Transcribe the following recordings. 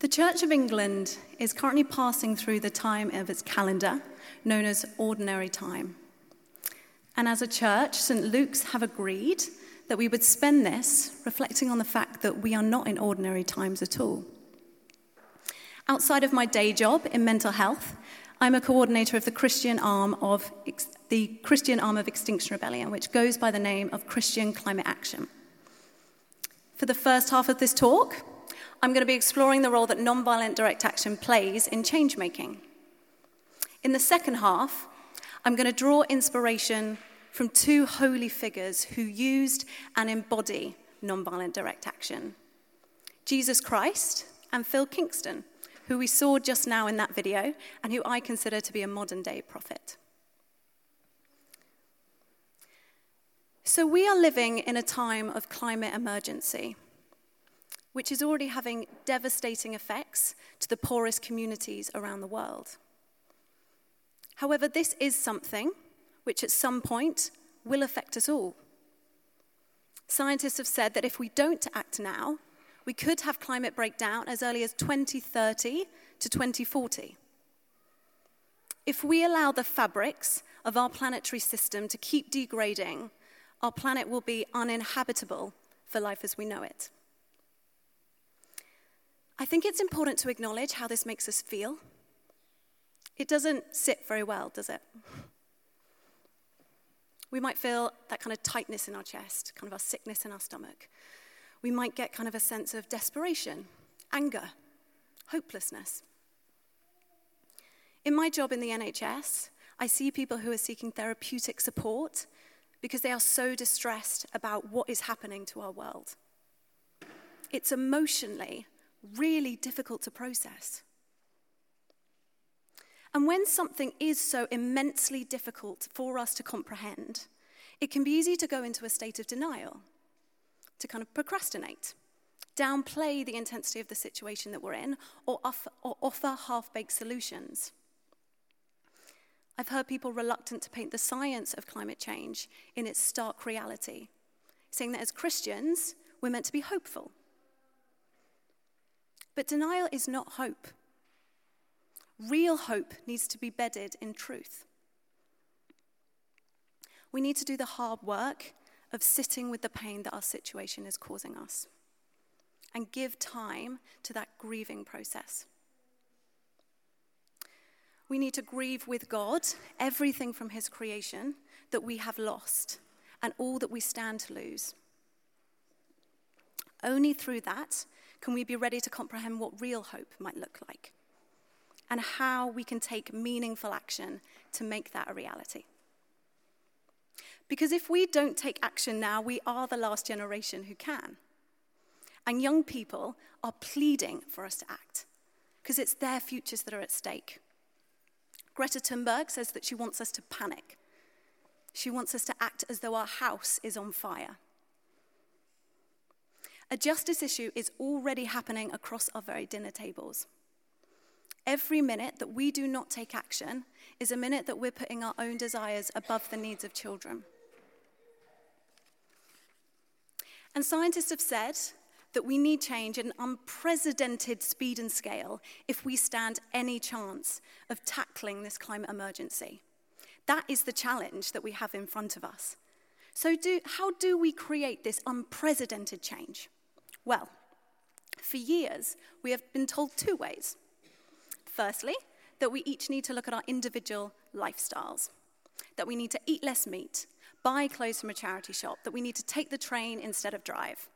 The Church of England is currently passing through the time of its calendar, known as Ordinary Time. And as a church, St. Luke's have agreed that we would spend this reflecting on the fact that we are not in ordinary times at all. Outside of my day job in mental health, I'm a coordinator of the Christian arm of the Christian arm of Extinction Rebellion, which goes by the name of Christian Climate Action. For the first half of this talk, I'm going to be exploring the role that nonviolent direct action plays in change making. In the second half, I'm going to draw inspiration from two holy figures who used and embody nonviolent direct action Jesus Christ and Phil Kingston, who we saw just now in that video and who I consider to be a modern day prophet. So, we are living in a time of climate emergency which is already having devastating effects to the poorest communities around the world. However, this is something which at some point will affect us all. Scientists have said that if we don't act now, we could have climate breakdown as early as 2030 to 2040. If we allow the fabrics of our planetary system to keep degrading, our planet will be uninhabitable for life as we know it. I think it's important to acknowledge how this makes us feel. It doesn't sit very well, does it? We might feel that kind of tightness in our chest, kind of a sickness in our stomach. We might get kind of a sense of desperation, anger, hopelessness. In my job in the NHS, I see people who are seeking therapeutic support because they are so distressed about what is happening to our world. It's emotionally really difficult to process. And when something is so immensely difficult for us to comprehend, it can be easy to go into a state of denial, to kind of procrastinate, downplay the intensity of the situation that we're in, or offer, offer half baked solutions. I've heard people reluctant to paint the science of climate change in its stark reality, saying that as Christians, we're meant to be hopeful but denial is not hope. Real hope needs to be bedded in truth. We need to do the hard work of sitting with the pain that our situation is causing us and give time to that grieving process. We need to grieve with God everything from His creation that we have lost and all that we stand to lose. Only through that can we be ready to comprehend what real hope might look like and how we can take meaningful action to make that a reality. Because if we don't take action now, we are the last generation who can. And young people are pleading for us to act because it's their futures that are at stake. Greta Thunberg says that she wants us to panic. She wants us to act as though our house is on fire. A justice issue is already happening across our very dinner tables. Every minute that we do not take action is a minute that we're putting our own desires above the needs of children. And scientists have said that we need change at an unprecedented speed and scale if we stand any chance of tackling this climate emergency. That is the challenge that we have in front of us. So, do, how do we create this unprecedented change? Well, for years, we have been told two ways. Firstly, that we each need to look at our individual lifestyles, that we need to eat less meat, buy clothes from a charity shop, that we need to take the train instead of drive.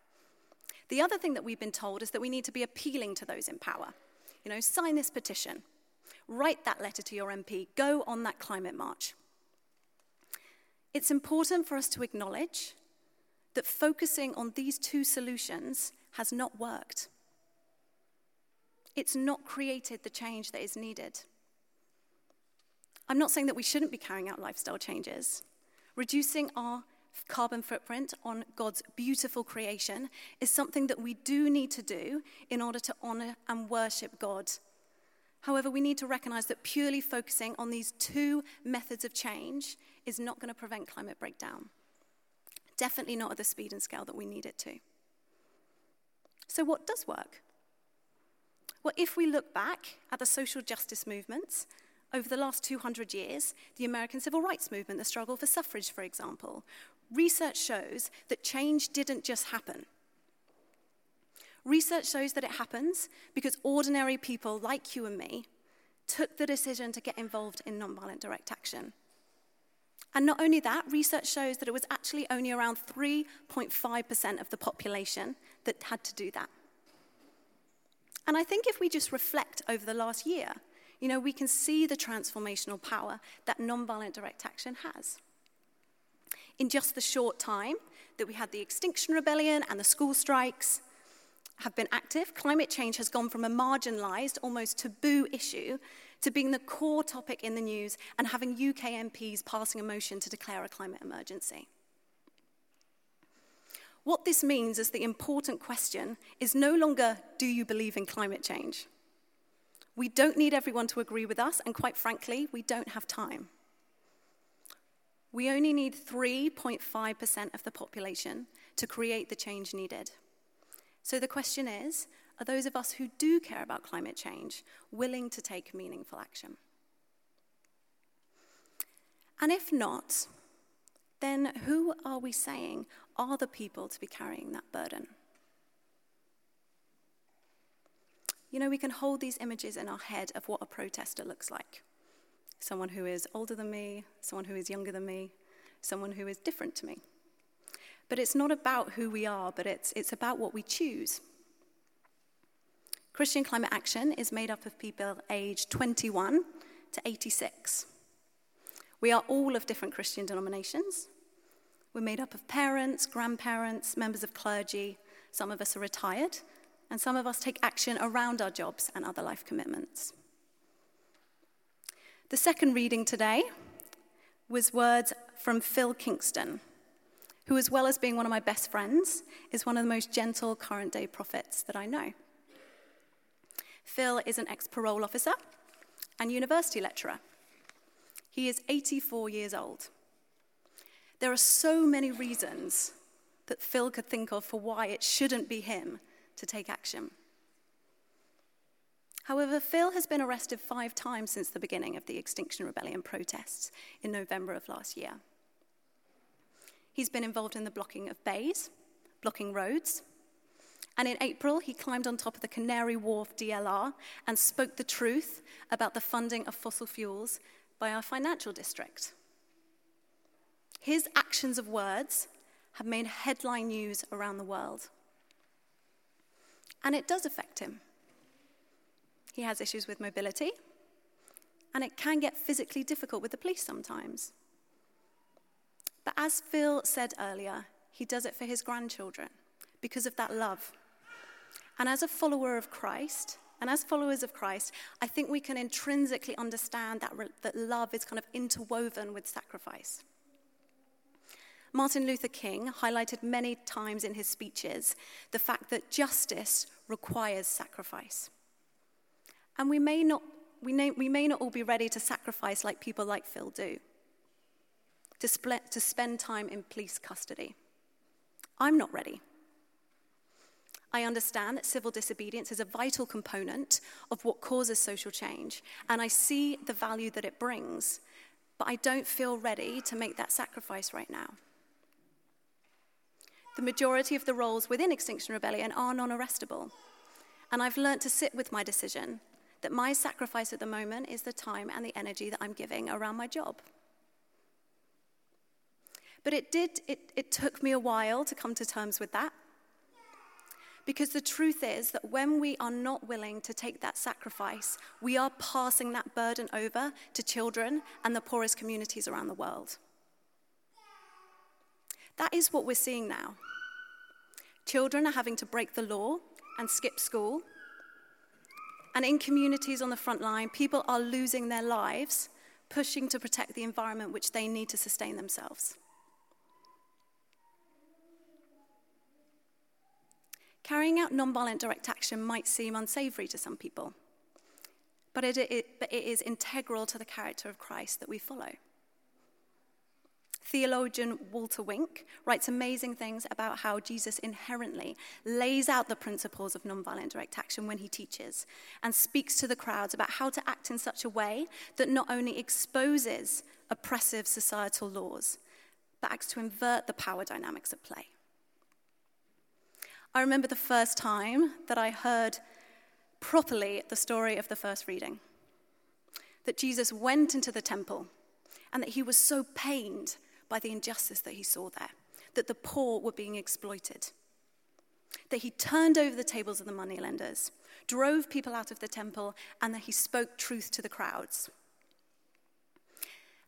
The other thing that we've been told is that we need to be appealing to those in power. You know, sign this petition, write that letter to your MP, go on that climate march. It's important for us to acknowledge that focusing on these two solutions has not worked. It's not created the change that is needed. I'm not saying that we shouldn't be carrying out lifestyle changes. Reducing our carbon footprint on God's beautiful creation is something that we do need to do in order to honor and worship God. However, we need to recognize that purely focusing on these two methods of change is not going to prevent climate breakdown. Definitely not at the speed and scale that we need it to. So, what does work? Well, if we look back at the social justice movements over the last 200 years, the American Civil Rights Movement, the struggle for suffrage, for example, research shows that change didn't just happen. Research shows that it happens because ordinary people like you and me took the decision to get involved in nonviolent direct action. And not only that, research shows that it was actually only around 3.5% of the population that had to do that. And I think if we just reflect over the last year, you know, we can see the transformational power that nonviolent direct action has. In just the short time that we had the Extinction Rebellion and the school strikes have been active, climate change has gone from a marginalized, almost taboo issue to being the core topic in the news and having UK MPs passing a motion to declare a climate emergency. What this means is the important question is no longer do you believe in climate change? We don't need everyone to agree with us, and quite frankly, we don't have time. We only need 3.5% of the population to create the change needed. So the question is are those of us who do care about climate change willing to take meaningful action? And if not, then who are we saying are the people to be carrying that burden? You know, we can hold these images in our head of what a protester looks like someone who is older than me, someone who is younger than me, someone who is different to me. But it's not about who we are, but it's, it's about what we choose. Christian Climate Action is made up of people aged 21 to 86. We are all of different Christian denominations. We're made up of parents, grandparents, members of clergy. Some of us are retired, and some of us take action around our jobs and other life commitments. The second reading today was words from Phil Kingston, who, as well as being one of my best friends, is one of the most gentle current day prophets that I know. Phil is an ex parole officer and university lecturer. He is 84 years old. There are so many reasons that Phil could think of for why it shouldn't be him to take action. However, Phil has been arrested five times since the beginning of the Extinction Rebellion protests in November of last year. He's been involved in the blocking of bays, blocking roads, and in April, he climbed on top of the Canary Wharf DLR and spoke the truth about the funding of fossil fuels by our financial district. His actions of words have made headline news around the world. And it does affect him. He has issues with mobility, and it can get physically difficult with the police sometimes. But as Phil said earlier, he does it for his grandchildren because of that love. And as a follower of Christ, and as followers of Christ, I think we can intrinsically understand that, that love is kind of interwoven with sacrifice. Martin Luther King highlighted many times in his speeches the fact that justice requires sacrifice. And we may not, we may, we may not all be ready to sacrifice like people like Phil do, to, split, to spend time in police custody. I'm not ready. I understand that civil disobedience is a vital component of what causes social change, and I see the value that it brings, but I don't feel ready to make that sacrifice right now. The majority of the roles within Extinction Rebellion are non arrestable. And I've learned to sit with my decision that my sacrifice at the moment is the time and the energy that I'm giving around my job. But it did, it, it took me a while to come to terms with that. Because the truth is that when we are not willing to take that sacrifice, we are passing that burden over to children and the poorest communities around the world. That is what we're seeing now. Children are having to break the law and skip school. And in communities on the front line, people are losing their lives pushing to protect the environment which they need to sustain themselves. Carrying out nonviolent direct action might seem unsavory to some people, but it, it, but it is integral to the character of Christ that we follow. Theologian Walter Wink writes amazing things about how Jesus inherently lays out the principles of nonviolent direct action when he teaches and speaks to the crowds about how to act in such a way that not only exposes oppressive societal laws, but acts to invert the power dynamics at play. I remember the first time that I heard properly the story of the first reading that Jesus went into the temple and that he was so pained by the injustice that he saw there, that the poor were being exploited, that he turned over the tables of the moneylenders, drove people out of the temple, and that he spoke truth to the crowds.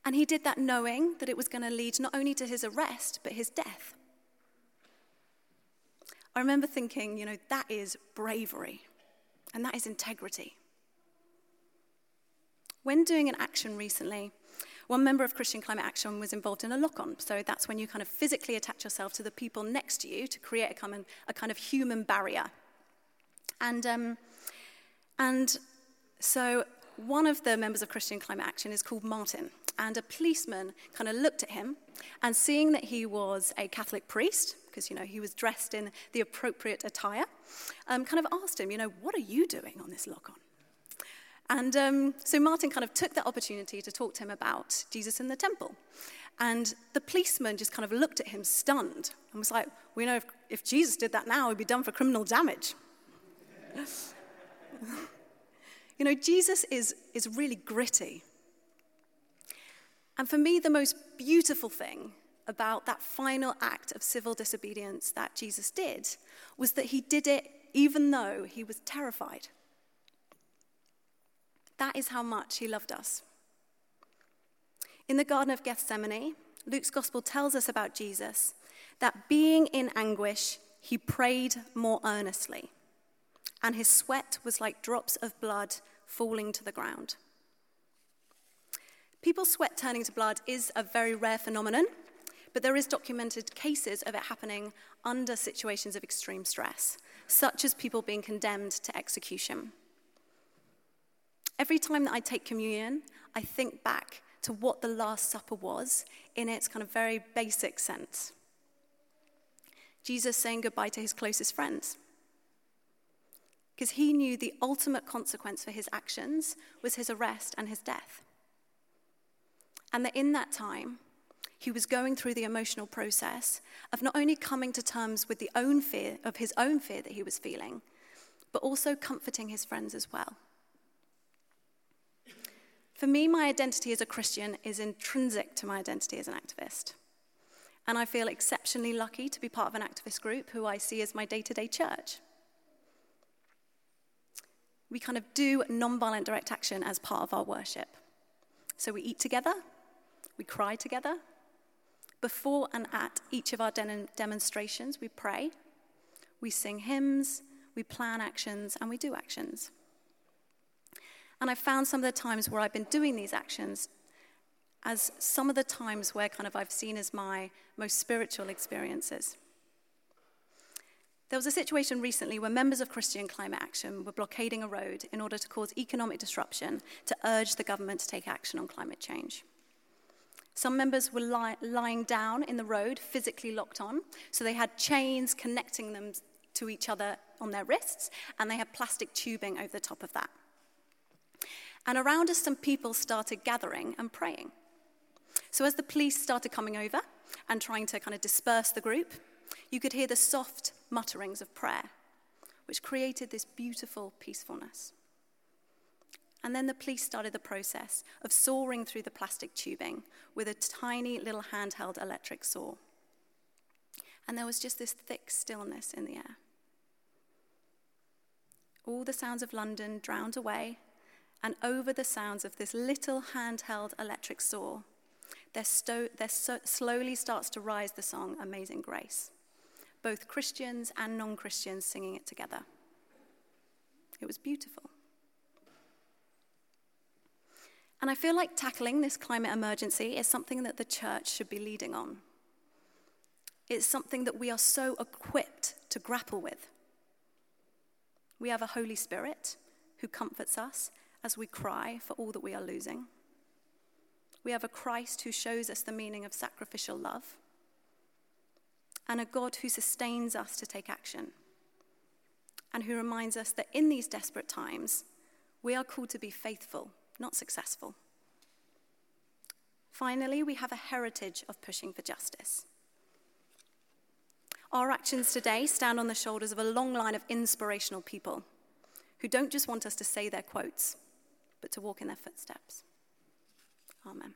And he did that knowing that it was going to lead not only to his arrest, but his death. I remember thinking, you know, that is bravery and that is integrity. When doing an action recently, one member of Christian Climate Action was involved in a lock on. So that's when you kind of physically attach yourself to the people next to you to create a kind of, a kind of human barrier. And, um, and so one of the members of Christian Climate Action is called Martin. And a policeman kind of looked at him and seeing that he was a Catholic priest, because, you know, he was dressed in the appropriate attire, um, kind of asked him, you know, what are you doing on this lock on? And um, so Martin kind of took that opportunity to talk to him about Jesus in the temple. And the policeman just kind of looked at him stunned and was like, We know if, if Jesus did that now, he'd be done for criminal damage. you know, Jesus is, is really gritty. And for me, the most beautiful thing about that final act of civil disobedience that Jesus did was that he did it even though he was terrified. That is how much he loved us. In the Garden of Gethsemane, Luke's gospel tells us about Jesus that being in anguish, he prayed more earnestly, and his sweat was like drops of blood falling to the ground. People's sweat turning to blood is a very rare phenomenon, but there is documented cases of it happening under situations of extreme stress, such as people being condemned to execution. Every time that I take communion, I think back to what the Last Supper was in its kind of very basic sense. Jesus saying goodbye to his closest friends. Because he knew the ultimate consequence for his actions was his arrest and his death. And that in that time, he was going through the emotional process of not only coming to terms with the own fear of his own fear that he was feeling, but also comforting his friends as well. For me, my identity as a Christian is intrinsic to my identity as an activist. And I feel exceptionally lucky to be part of an activist group who I see as my day to day church. We kind of do nonviolent direct action as part of our worship. So we eat together, we cry together. Before and at each of our de- demonstrations, we pray, we sing hymns, we plan actions, and we do actions. And I found some of the times where I've been doing these actions as some of the times where kind of I've seen as my most spiritual experiences. There was a situation recently where members of Christian Climate Action were blockading a road in order to cause economic disruption to urge the government to take action on climate change. Some members were li- lying down in the road, physically locked on, so they had chains connecting them to each other on their wrists, and they had plastic tubing over the top of that. And around us, some people started gathering and praying. So as the police started coming over and trying to kind of disperse the group, you could hear the soft mutterings of prayer, which created this beautiful peacefulness. And then the police started the process of sawing through the plastic tubing with a tiny little handheld electric saw. And there was just this thick stillness in the air. All the sounds of London drowned away and over the sounds of this little handheld electric saw, there, sto- there so- slowly starts to rise the song Amazing Grace, both Christians and non Christians singing it together. It was beautiful. And I feel like tackling this climate emergency is something that the church should be leading on. It's something that we are so equipped to grapple with. We have a Holy Spirit who comforts us as we cry for all that we are losing. We have a Christ who shows us the meaning of sacrificial love, and a God who sustains us to take action, and who reminds us that in these desperate times, we are called to be faithful, not successful. Finally, we have a heritage of pushing for justice. Our actions today stand on the shoulders of a long line of inspirational people who don't just want us to say their quotes, but to walk in their footsteps. Amen.